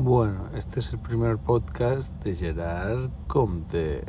Bueno, este es el primer podcast de Gerard Comte.